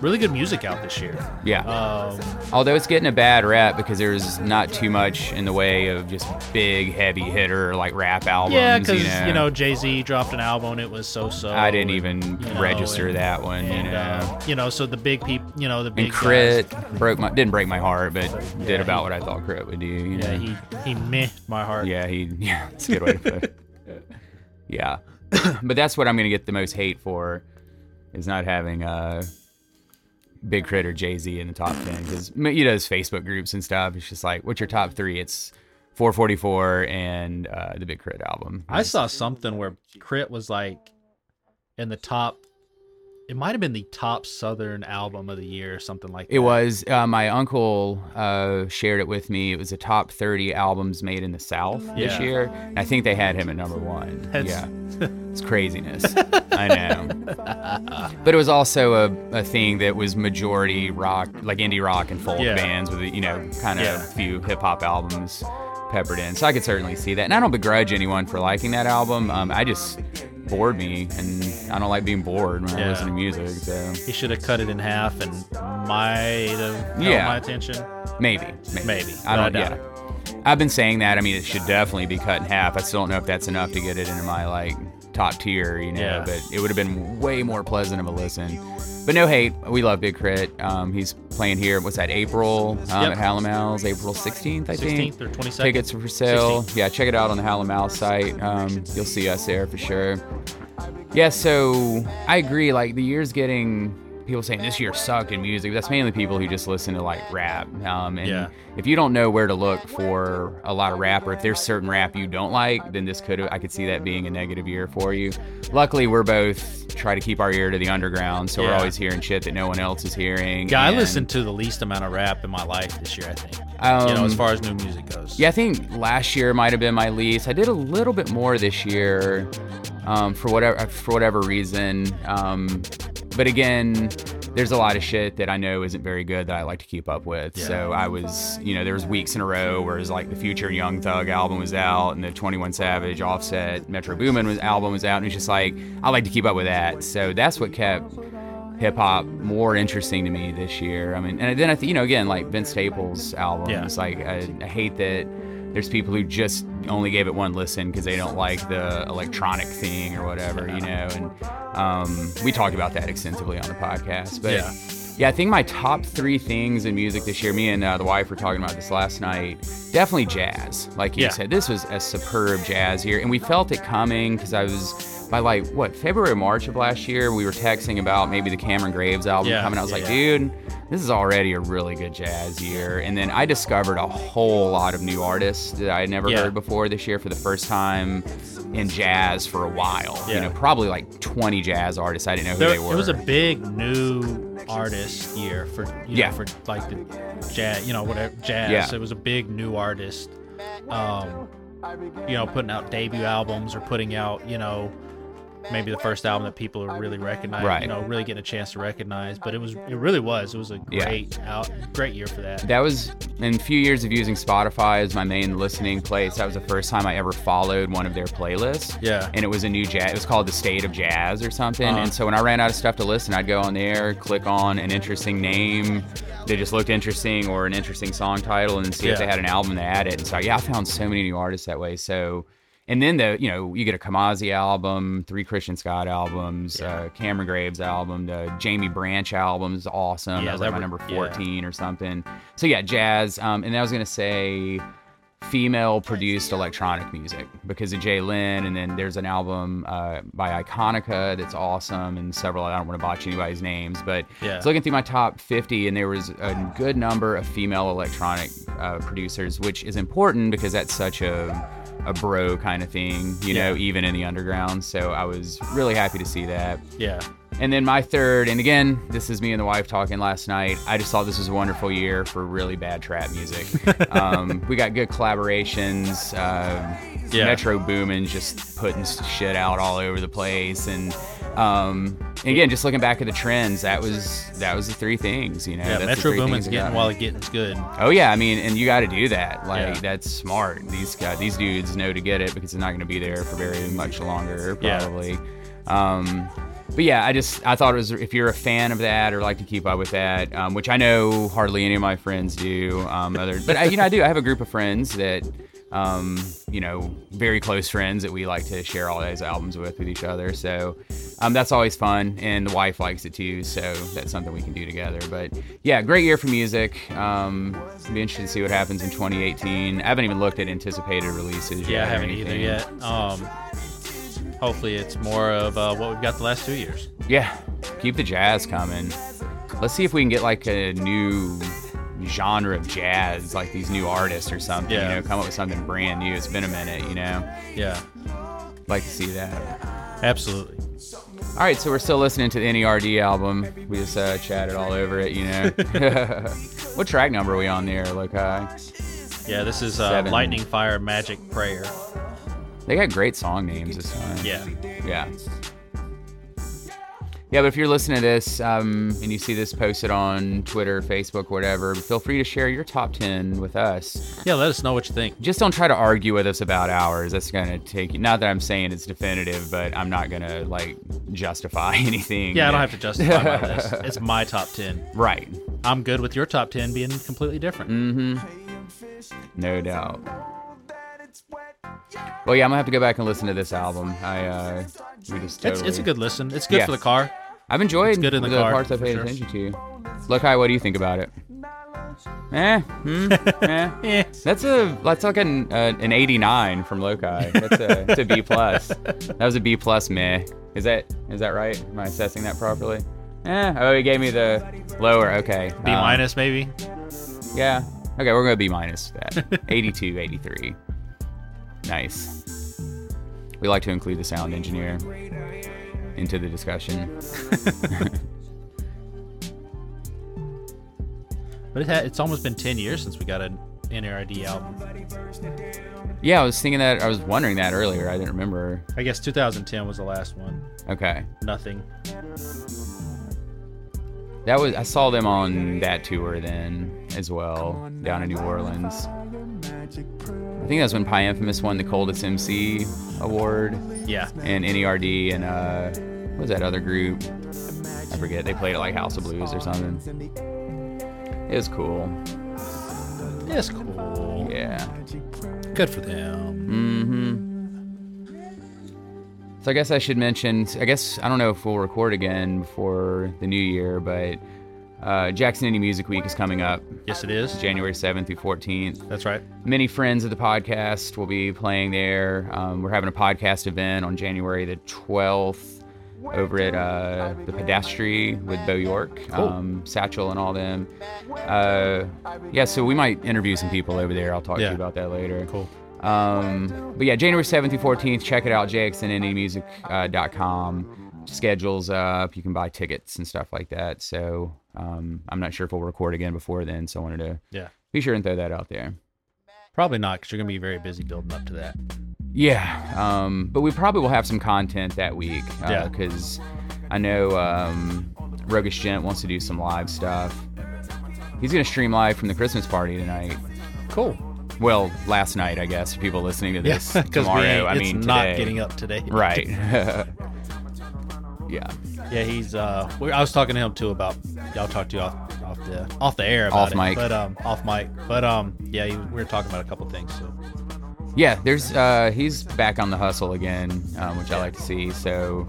really good music out this year. Yeah. Um, Although it's getting a bad rap because there's not too much in the way of just big heavy hitter like rap albums. yeah, because you know, you know Jay Z dropped an album and it was so so. I didn't even you know, register and- that one. you know. uh, you know, so the big people, you know, the big and K.R.I.T. guys- broke my didn't break my heart, but Yeah, did about he- what I thought K.R.I.T. would do. You Yeah, know? he he meh my heart. Yeah, he. Yeah, it's a good way to put it. Yeah, but that's what I'm gonna get the most hate for, is not having uh, Big K.R.I.T. or Jay Z in the top ten because you know those Facebook groups and stuff. It's just like, what's your top three? It's 444 and uh, the Big K.R.I.T. album. I saw something where K.R.I.T. was like in the top. It might have been the top Southern album of the year or something like that. It was uh, my uncle uh, shared it with me. It was the top 30 albums made in the South this year. And I think they had him at number one. That's- Yeah, it's craziness. I know, but it was also a, a thing that was majority rock, like indie rock and folk Yeah. bands with you know kind of Yeah. a few hip hop albums peppered in. So I could certainly see that, and I don't begrudge anyone for liking that album. Um, I just bored me, and I don't like being bored when I listen to music. So He should have cut it in half and might have Yeah. my attention. maybe, maybe, Maybe, I don't. doubt yeah. I've been saying that. I mean, it should definitely be cut in half. I still don't know if that's enough to get it into my like top tier, you know. Yeah. But it would have been way more pleasant of a listen. But no hate. We love Big Crit. Um, he's playing here. What's that? April um, Yep. at Hallowell's, April 16th, I think. 16th or 22nd. Tickets are for sale. 16th. Yeah, check it out on the Hallowell site. Um, you'll see us there for sure. Yeah, so I agree. Like the year's getting people saying this year sucked in music. That's mainly people who just listen to like rap. Um, and Yeah. if you don't know where to look for a lot of rap, or if there's certain rap you don't like, then this could I could see that being a negative year for you. Luckily, we're both try to keep our ear to the underground, so we're always hearing shit that no one else is hearing. Yeah, I listened to the least amount of rap in my life this year. I think. Um, you know, as far as new music goes. Yeah, I think last year might have been my least. I did a little bit more this year, um, for whatever for whatever reason. Um, but again, there's a lot of shit that I know isn't very good that I like to keep up with. Yeah. So I was, you know, there was weeks in a row where it was like the Future Young Thug album was out and the 21 Savage Offset Metro Boomin was album was out, and it's just like I like to keep up with that. So that's what kept hip hop more interesting to me this year. I mean, and then I think you know again like Vince Staples albums. Yeah. Like I, I hate that there's people who just only gave it one listen because they don't like the electronic thing or whatever, you know. And um, we talked about that extensively on the podcast. But Yeah. yeah, I think my top three things in music this year. Me and uh, the wife were talking about this last night. Definitely jazz, like you Yeah. said. This was a superb jazz year, and we felt it coming because I was. By like what February or March of last year, we were texting about maybe the Cameron Graves album Yeah, coming. I was yeah, like, yeah. dude, this is already a really good jazz year. And then I discovered a whole lot of new artists that I had never heard before this year for the first time in jazz for a while. You know, probably like 20 jazz artists. I didn't know who There, they were. it was a big new artist year for you Yeah. know, for like the jazz, you know, whatever jazz. Yeah. It was a big new artist. Um, you know, putting out debut albums or putting out, you know, maybe the first album that people are really recognize, Right. you know, really getting a chance to recognize. But it was, it really was. It was a Yeah. great out, great year for that. that was in a few years of using Spotify as my main listening place. That was the first time I ever followed one of their playlists. Yeah. And it was a new jazz. It was called the State of Jazz or something. Uh-huh. And so when I ran out of stuff to listen, I'd go on there, click on an interesting name that just looked interesting or an interesting song title, and see if they had an album to add it. And so yeah, I found so many new artists that way. So. And then the you know you get a Kamasi album, three Christian Scott albums, Yeah. uh, Cameron Graves album, the Jamie Branch album is awesome. Yeah, that was like my number yeah. 14 or something. So yeah, jazz. Um, and I was gonna say female produced electronic music because of Jlin, and then there's an album uh, by Ikonika that's awesome, and several. I don't want to botch anybody's names, but Yeah. I was looking through my top 50, and there was a good number of female electronic uh, producers, which is important because that's such a a bro kind of thing, you know, even in the underground. So I was really happy to see that. Yeah. And then my third, and again, this is me and the wife talking last night. I just thought this was a wonderful year for really bad trap music. um, we got good collaborations. Uh, Yeah. Metro Boomin just putting shit out all over the place, and um, and again, just looking back at the trends, that was that was the three things. You know, Yeah. that's Metro Boomin's things that got getting while it getting's good. Oh yeah, I mean, and you got to do that. Like Yeah. that's smart. These guys, these dudes know to get it because it's not going to be there for very much longer, Yeah. probably. Um, but yeah, I just I thought it was if you're a fan of that or like to keep up with that, um, which I know hardly any of my friends do. Um, other, but I, you know, I do. I have a group of friends that. Um, you know, very close friends that we like to share all those albums with with each other. So um, that's always fun, and the wife likes it too. So that's something we can do together. But yeah, great year for music. Um, be interested to see what happens in 2018. I haven't even looked at anticipated releases Yeah, I haven't either yet. Um, hopefully it's more of uh, what we've got the last two years. Yeah, keep the jazz coming. Let's see if we can get like a new genre of jazz, like these new artists or something. Yeah. You know, come up with something brand new. It's been a minute. You know, Yeah, like to see that. absolutely. All right, so we're still listening to the NERD album. We just uh, chatted all over it, you know. what track number are we on there, Lokai? Yeah, this is uh, Lightning Fire Magic Prayer. They got great song names this time. Yeah. Yeah. Yeah, but if you're listening to this um, and you see this posted on Twitter, Facebook, whatever, feel free to share your top 10 with us. Yeah, let us know what you think. Just don't try to argue with us about ours. That's going to take you. Not that I'm saying it's definitive, but I'm not going to, like, justify anything. Yeah, I don't have to justify my list. It's my top 10. Right. I'm good with your top 10 being completely different. Mm-hmm. No doubt. Well, yeah, I'm gonna have to go back and listen to this album. I uh, we just It's totally. it's a good listen. It's good Yeah. for the car. I've enjoyed good in the the, car, parts I for paid sure. attention to. Look, hi, what do you think about it? Eh, hmm, eh. Eh. That's a that's like an uh, an 89 from Loci. That's a, that's a B plus. That was a B plus meh. Is that is that right? Am I assessing that properly? Eh. Oh, he gave me the lower. Okay. B Um, minus maybe. Yeah. Okay, we're gonna B minus that. 82, 83. Nice. We like to include the sound engineer into the discussion. But it ha- it's almost been 10 years since we got an NERD album. Yeah, I was thinking that. I was wondering that earlier. I didn't remember. I guess 2010 was the last one. Okay. Nothing. That was I saw them on that tour then as well down in New Orleans. I think that's when Pi Infamous won the Coldest MC award Yeah. and NERD and uh what was that other group? I forget. They played at like House of Blues or something. It was cool. It's cool. Yeah. Good for them. Mm-hmm. So I guess I should mention. I guess I don't know if we'll record again before the new year, but uh, Jackson Indie Music Week is coming up, Yes, it is. January 7th through 14th. That's right. Many friends of the podcast will be playing there. Um, we're having a podcast event on January the 12th over at uh, the Pedestry with Bo York, um, Satchel, and all them. Uh, yeah, so we might interview some people over there. I'll talk to you about that later. Cool. Um, but yeah, January 7th through 14th, check it out, jxnindymusic.com. Schedules up. You can buy tickets and stuff like that. So um, I'm not sure if we'll record again before then, so I wanted to Yeah. be sure and throw that out there. Probably not, because you're going to be very busy building up to that. Yeah, um, but we probably will have some content that week Yeah. because I know um, Roguish Gent wants to do some live stuff. He's gonna stream live from the Christmas party tonight. Cool. Well, last night, I guess. For people listening to this because tomorrow, I it's mean not getting up today. right. yeah, Yeah, he's. uh we, I was talking to him too about. Y'all talked to you off, off the off the air about Off it, mic. but um off mic. But um yeah, he, we were talking about a couple things. So yeah. There's uh, he's back on the hustle again, um, which I like to see. So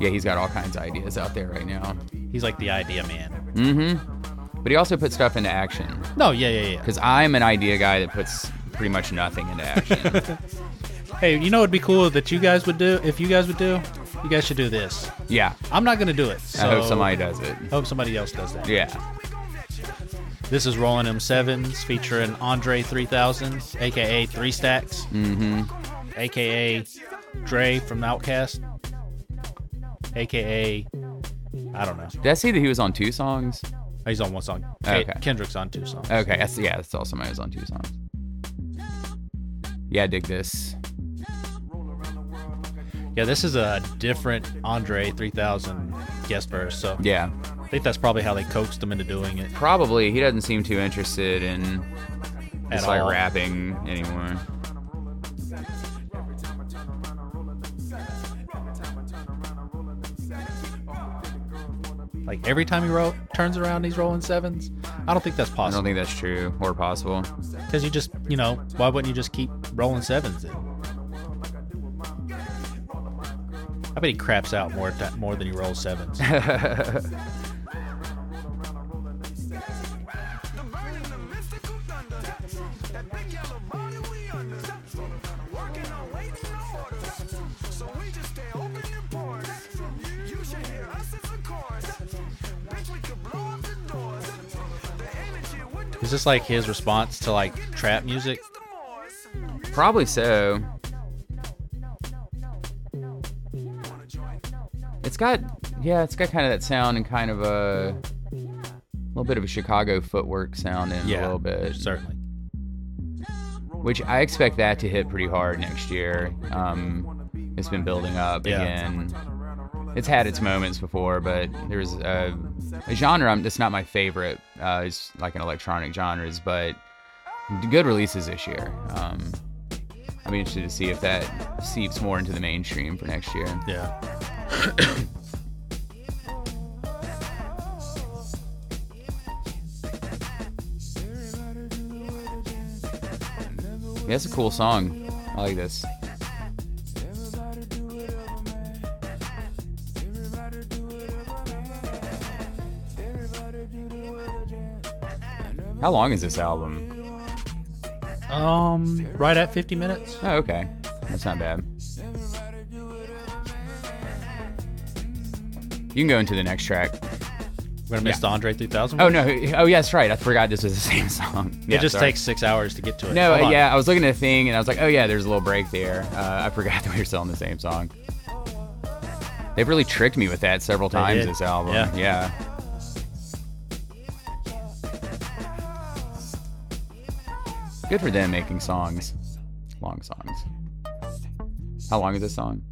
yeah, he's got all kinds of ideas out there right now. he's like the idea man. Mm-hmm. But he also puts stuff into action. No, yeah, yeah, yeah. Because I'm an idea guy that puts pretty much nothing into action. Hey, you know what'd be cool that you guys would do if you guys would do? You guys should do this. yeah, I'm not gonna do it. So I hope somebody does it. I Hope somebody else does that. Yeah. This is Rollinem 7's featuring Andre 3000, aka Three Stacks, Mm-hmm. aka Dre from Outkast, aka I don't know. Did I see that he was on two songs? He's on one song. Okay. Ke- Kendrick's on two songs. Okay, that's, yeah, that's also somebody who's on two songs. Yeah, I dig this. Yeah, this is a different Andre 3000 guest verse, so Yeah, I think that's probably how they coaxed him into doing it. probably. He doesn't seem too interested in just like rapping anymore. Like every time he ro- turns around, he's rolling sevens. I don't think that's possible. I don't think that's true or possible. Because you just, you know, why wouldn't you just keep rolling sevens then? I bet he craps out more ta- more than he rolls sevens. Is this like his response to like trap music? Probably so. Got, yeah, it's got kind of that sound and kind of a little bit of a Chicago footwork sound in it a little bit. certainly. which I expect that to hit pretty hard next year. Um, it's been building up Yeah. again. It's had its moments before, but there's a, a genre um, that's not my favorite. Uh, it's like an electronic genres, but good releases this year. Um, I'm interested to see if that seeps more into the mainstream for next year. Yeah. Yeah, it's a cool song. I like this. How long is this album? Um, right at 50 minutes. Oh, okay. That's not bad. You can go into the next track. We're gonna miss Yeah. the Andre 3000. Oh no! Oh yeah, that's right. I forgot this was the same song. it just sorry. takes six hours to get to it. No, uh, yeah, I was looking at a thing and I was like, oh yeah, there's a little break there. Uh, I forgot that we were on the same song. They've really tricked me with that several times this album. Yeah. yeah. Good for them making songs, long songs. How long is this song?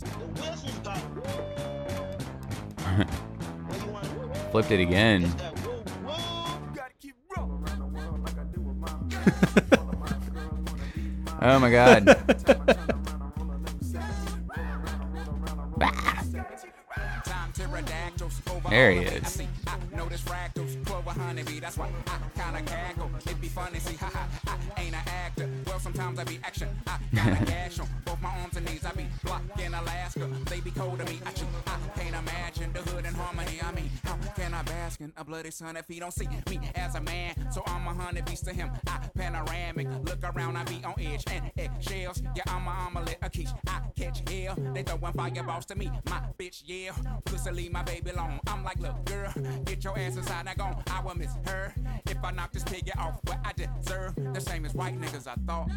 Flipped it again. Oh my god. There he is. A bloody sun if he don't see me as a man, so I'm a hundred beast to him. I panoramic, look around, I be on edge and eggshells. Yeah, I'm a omelet, a quiche. I catch hell, they throwing fireballs to me. My bitch, yeah, pussy leave my baby alone. I'm like, look, girl, get your ass inside, now gone. I will miss her if I knock this piggy off what I deserve. The same as white niggas, I thought.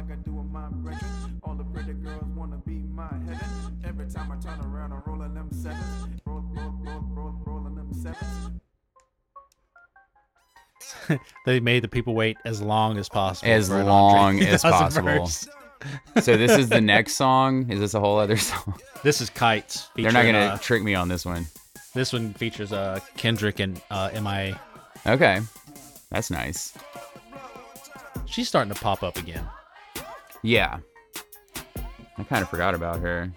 Like I do with my brethren. All the pretty girls wanna be my heaven. Every time I turn around, I'm rolling them sevens. Roll, roll, roll, roll, rolling them sevens. They made the people wait as long as possible. As long as possible. So this is the next song. Is this a whole other song? This is Kites. They're not gonna uh, trick me on this one. this one features uh, Kendrick and uh, MIA. Okay, that's nice. She's starting to pop up again. Yeah, I kind of forgot about her.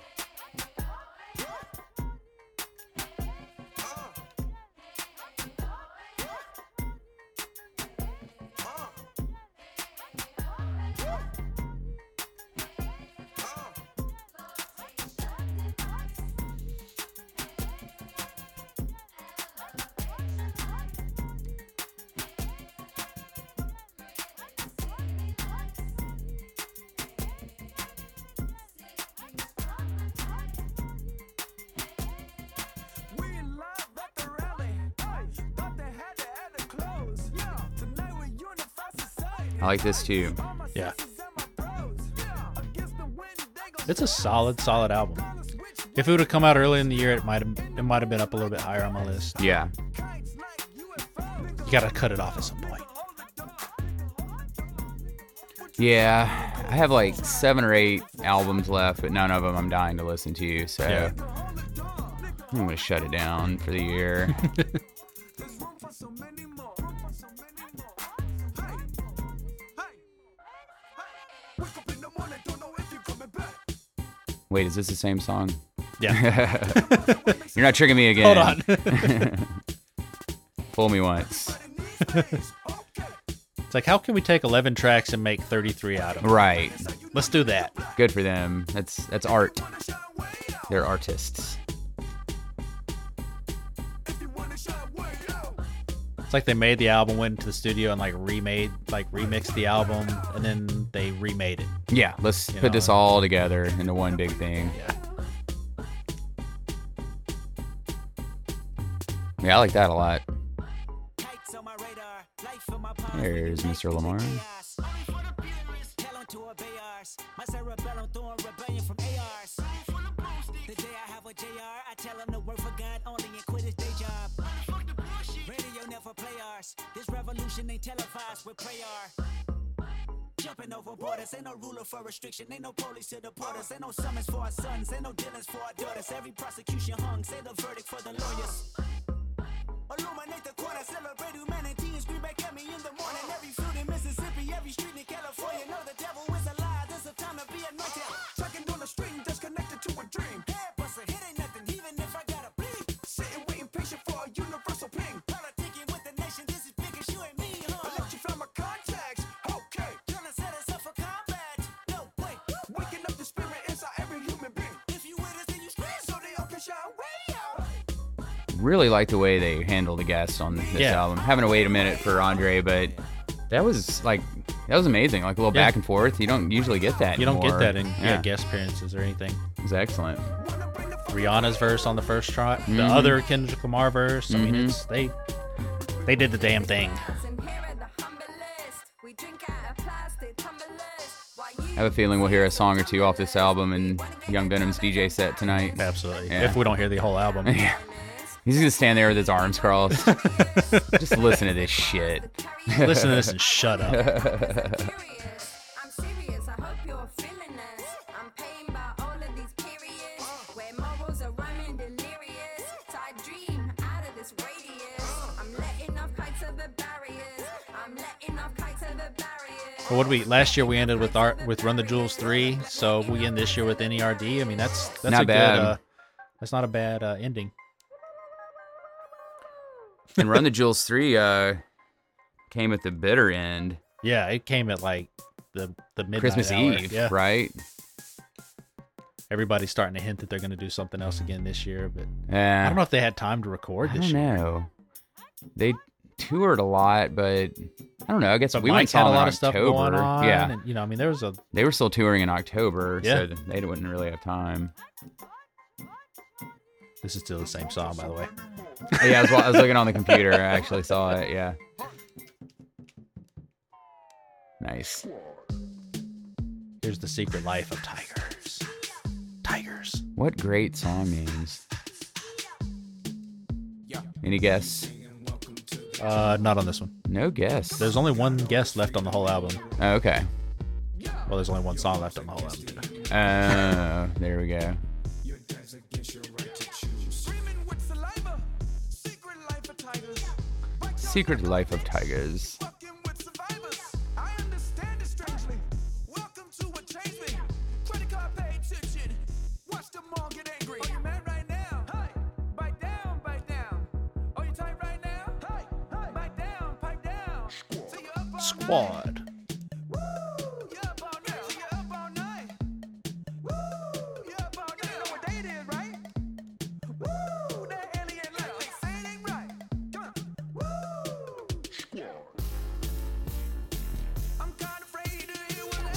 I like this too. Yeah. sisters and my bros. Yeah, against the wind, they gon' It's a solid, solid album. If it would have come out early in the year, it might have it might have been up a little bit higher on my list. Yeah, kites like UFO. You gotta cut it off at some point. yeah. I have like seven or eight albums left, but none of them I'm dying to listen to. So Yeah. I'm gonna shut it down for the year. Wait, is this the same song? Yeah. You're not tricking me again. Hold on. Fool me once. it's like how can we take 11 tracks and make 33 out of them? Right. Let's do that. Good for them. That's that's art. They're artists. It's like they made the album, went into the studio and like remade, like remixed the album, and then they remade it. Yeah, let's put this all together into one big thing. Yeah. Yeah, I like that a lot. There's Mr. Lamar. This revolution ain't televised with prayer. Jumping over borders, ain't no ruler for restriction, ain't no police to deport us, ain't no summons for our sons, ain't no dealings for our daughters. Every prosecution hung, say the verdict for the lawyers. Illuminate the corner, celebrate humanity and scream back at me in the morning. Every fruit in Mississippi, every street in California. Know the devil is a lie, this is a time to be anointed. Trucking on the string, just connected really like the way they handle the guests on this Yeah. album. Having to wait a minute for Andre, but that was like that was amazing. Like a little Yeah. back and forth. You don't usually get that. You don't get that in yeah. guest appearances or anything. It was excellent. Rihanna's verse on the first track, the Mhm. other Kendrick Lamar verse. I mean, it's they they did the damn thing. I have a feeling we'll hear a song or two off this album in Young Venom's DJ set tonight. Absolutely. Yeah. If we don't hear the whole album. Yeah. He's gonna stand there with his arms crossed. Just listen to this shit. Listen to this and shut up. I'm serious, I hope you're feeling this. I'm pained by all of these periods where morals are running delirious. So I dream out of this radius. I'm letting off kites of the barriers. I'm letting off kites of the barriers. But what we last year we ended with art with Run the Jewels three, so we end this year with NERD. I mean that's that's Not a bad. good uh, that's not a bad uh, ending. And Run the Jewels three uh, came at the bitter end. Yeah, it came at like the the midnight Christmas hour. Eve, Yeah, right? everybody's starting to hint that they're going to do something else again this year, but. I don't know if they had time to record I this don't year. know. They toured a lot, but I don't know. I guess But we went Mike saw had a lot of stuff October. going on. Yeah, and, you know, I mean, there was a they were still touring in October, Yeah. so they wouldn't really have time. This is still the same song, by the way. Yeah, I was, I was looking on the computer. I actually saw it. Yeah. Nice. Here's the secret life of tigers. Tigers. What great song names. Any guess? Uh, not on this one. No guess. There's only one guess left on the whole album. Oh, okay. Well, there's only one song left on the whole album. Too. Uh, there we go. Secret Life of Tigers. Fucking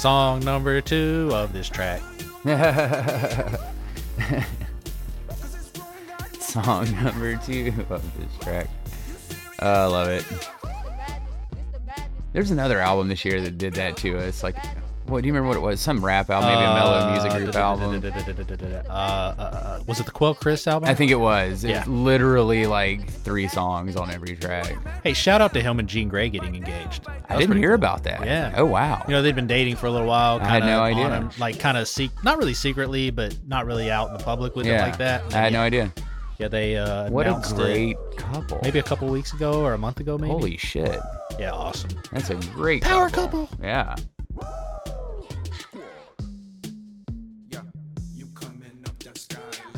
Song number two of this track. Song number two of this track. Oh, I love it. There's another album this year that did that to us. Like, what do you remember what it was? Some rap album, maybe a Mello Music Group album. Uh, uh, uh, was it the Quelle Chris album? I think it was. Yeah. It's literally like three songs on every track. Hey, shout out to him and Jean Grae getting engaged. I didn't hear cool. about that. Yeah. Oh wow. You know, they've been dating for a little while. I had no idea. and, like, kind of sec- not really secretly, but not really out in the public with yeah. it like that. I had no idea. Yeah, they uh, What a announced it great couple. maybe a couple weeks ago or a month ago, maybe. Holy shit. Yeah, awesome. That's a great Power couple. couple. Yeah.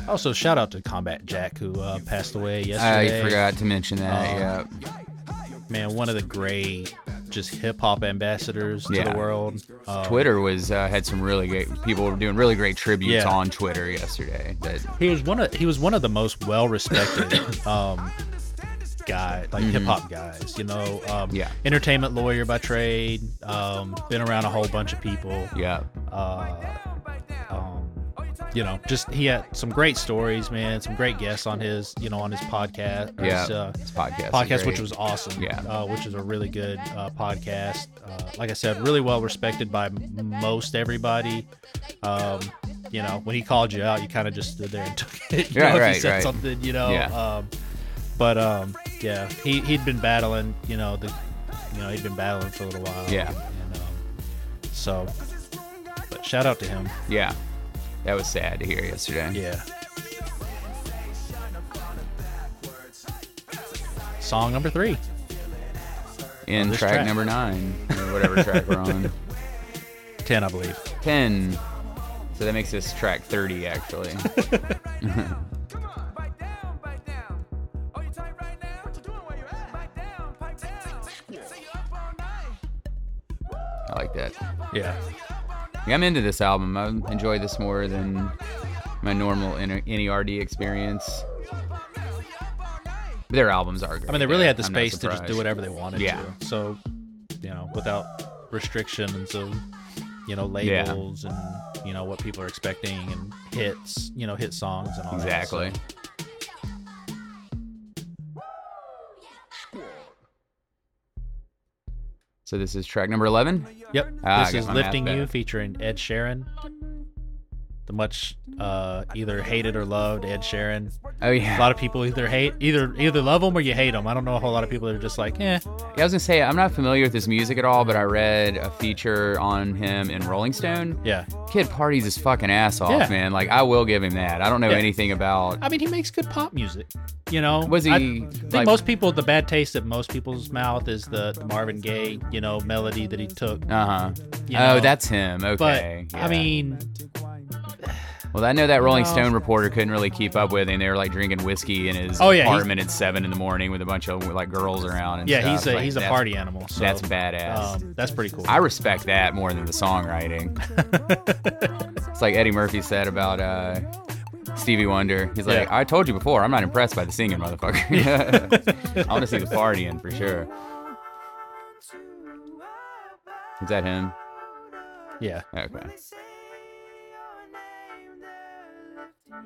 Also, shout out to Combat Jack who uh, passed away yesterday. I forgot to mention that. Uh, yeah. Man, one of the great just hip hop ambassadors to Yeah. the world. Uh, Twitter was uh, had some really great people were doing really great tributes Yeah. on Twitter yesterday. That He was one of he was one of the most well respected um, guy like hip hop guys. You know, um, Mm-hmm. Yeah. entertainment lawyer by trade. Um, been around a whole bunch of people. yeah. Uh, um, you know, just he had some great stories, man. Some great guests on his, you know, on his podcast. Yeah. his, uh, This podcast. podcast, which was awesome. Yeah. uh, which is a really good uh, podcast. Uh, like I said, really well respected by most everybody. Um, you know, when he called you out, you kind of just stood there and took it. You Right, know, right, he said right. something, you know. Yeah. Um, but um, yeah, he he'd been battling. You know, the you know he'd been battling for a little while. Yeah. And, um, so, but shout out to him. Yeah. That was sad to hear yesterday. Yeah. Song number three. In track, track. number nine, or whatever track we're on. 10, I believe. 10. So that makes this track 30, actually. Come on, bite down, bite down. Are you tight right now? What you doing where you at? Bite down, pipe down. Say you up all night. I like that. Yeah. Yeah, I'm into this album. I enjoy this more than my normal NERD experience. Their albums are great. I mean, they really yeah, had the I'm space to just do whatever they wanted Yeah. to. So, you know, without restrictions of, you know, Yeah. labels and you know what people are expecting and hits, you know, hit songs and all Exactly. that. So, So this is track number 11. yep. Ah, this is "Lifting. You" featuring Ed Sheeran. The much uh, either hated or loved Ed Sheeran. Oh yeah, A lot of people either hate either either love him or you hate him. I don't know a whole lot of people that are just like, eh. Yeah, I was gonna say I'm not familiar with his music at all, but I read a feature on him in Rolling Stone. Yeah. Kid parties his fucking ass off, Yeah. man. Like I will give him that. I don't know Yeah. anything about. I mean, he makes good pop music. You know, Was he, I think like- most people, the bad taste of most people's mouth is the, the Marvin Gaye, you know, melody that he took. Uh huh. Oh, know, that's him. Okay. But Okay. I mean, well, I know that Rolling. Stone reporter couldn't really keep up with him. They were like drinking whiskey in his Oh, yeah, apartment at seven in the morning with a bunch of like girls around. And yeah, stuff. he's a Like, he's a party animal. So that's badass. Um, that's pretty cool. I respect that more than the songwriting. it's like Eddie Murphy said about uh, Stevie Wonder. He's like, Yeah. I told you before, I'm not impressed by the singing, motherfucker. I want to see the partying for sure. Is that him? yeah, Okay.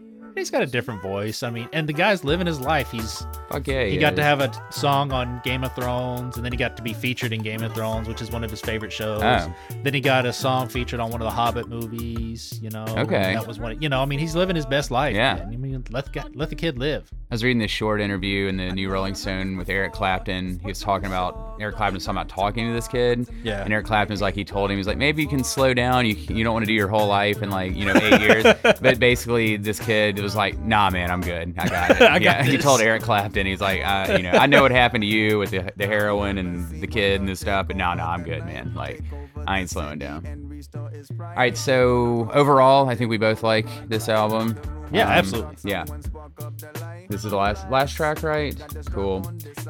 you he's got a different voice. I mean, and the guy's living his life. He's Fuck yeah. he got to have a song on Game of Thrones, and then he got to be featured in Game of Thrones, which is one of his favorite shows. Oh. Then he got a song featured on one of the Hobbit movies. You know, Okay. that was one. You know, I mean, he's living his best life. Yeah. man. I mean, let the let the kid live. I was reading this short interview in the new Rolling Stone with Eric Clapton. He was talking about Eric Clapton was talking about talking to this kid. Yeah. And Eric Clapton was like, he told him, he's like, maybe you can slow down. You you don't want to do your whole life in like you know eight years. But basically, this kid was like, nah, man, I'm good. I got it. I got. He told Eric Clapton, he's like, uh, you know, I know what happened to you with the, the heroin and the kid and this stuff, but no, no, I'm good, man. Like, I ain't slowing down. All right, so overall, I think we both like this album. Yeah, Um, absolutely. Yeah. This is the last last track, right? Cool.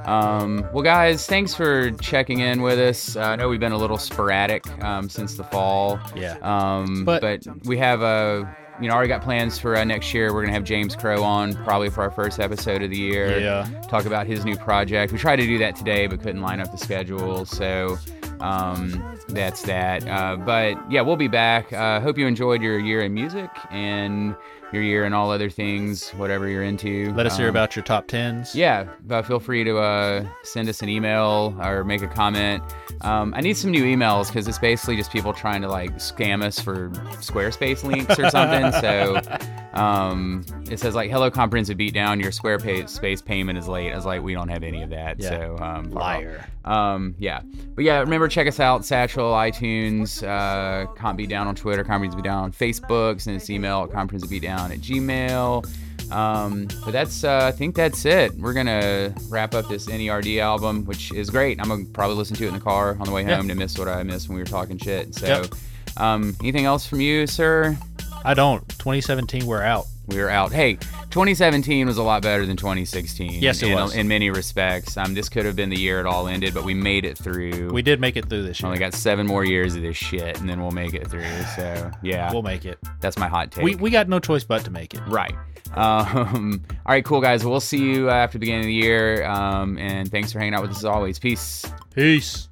Um, well, guys, thanks for checking in with us. Uh, I know we've been a little sporadic um, since the fall. Yeah. Um, But- but, we have uh, you know already got plans for uh, next year. We're gonna have James Crow on probably for our first episode of the year. Yeah. Talk about his new project. We tried to do that today, but couldn't line up the schedule. So. Um, that's that. Uh, but yeah, we'll be back. Uh, hope you enjoyed your year in music and your year and all other things, whatever you're into. Let us hear Um, about your top tens. yeah, uh, feel free to uh, send us an email or make a comment. Um, I need some new emails because it's basically just people trying to like scam us for Squarespace links or something. so um, it says like, "Hello, comprehensive beatdown. Your Squarespace payment is late." I was like, "We don't have any of that." Yeah. So um, Liar. Um, yeah, but yeah, remember check us out, Satchel, iTunes, uh, Comp Beat Down on Twitter, Comprehensive Beat Down on Facebook, send us email at comprehensive beat down at Gmail. Um, but that's, uh, I think that's it. We're gonna wrap up this NERD album, which is great. I'm gonna probably listen to it in the car on the way Yeah. home to miss what I missed when we were talking shit. So, Yep. um, anything else from you, sir? I don't. 2017, we're out. We were out. Hey, 2017 was a lot better than 2016. Yes, it in, was. in many respects. Um, this could have been the year it all ended, but we made it through. We did make it through this year. Only got seven more years of this shit, and then we'll make it through. So yeah, We'll make it. that's my hot take. We, we got no choice but to make it. right. Um, all right, cool guys. We'll see you after the beginning of the year. Um, and thanks for hanging out with us as always. Peace. Peace.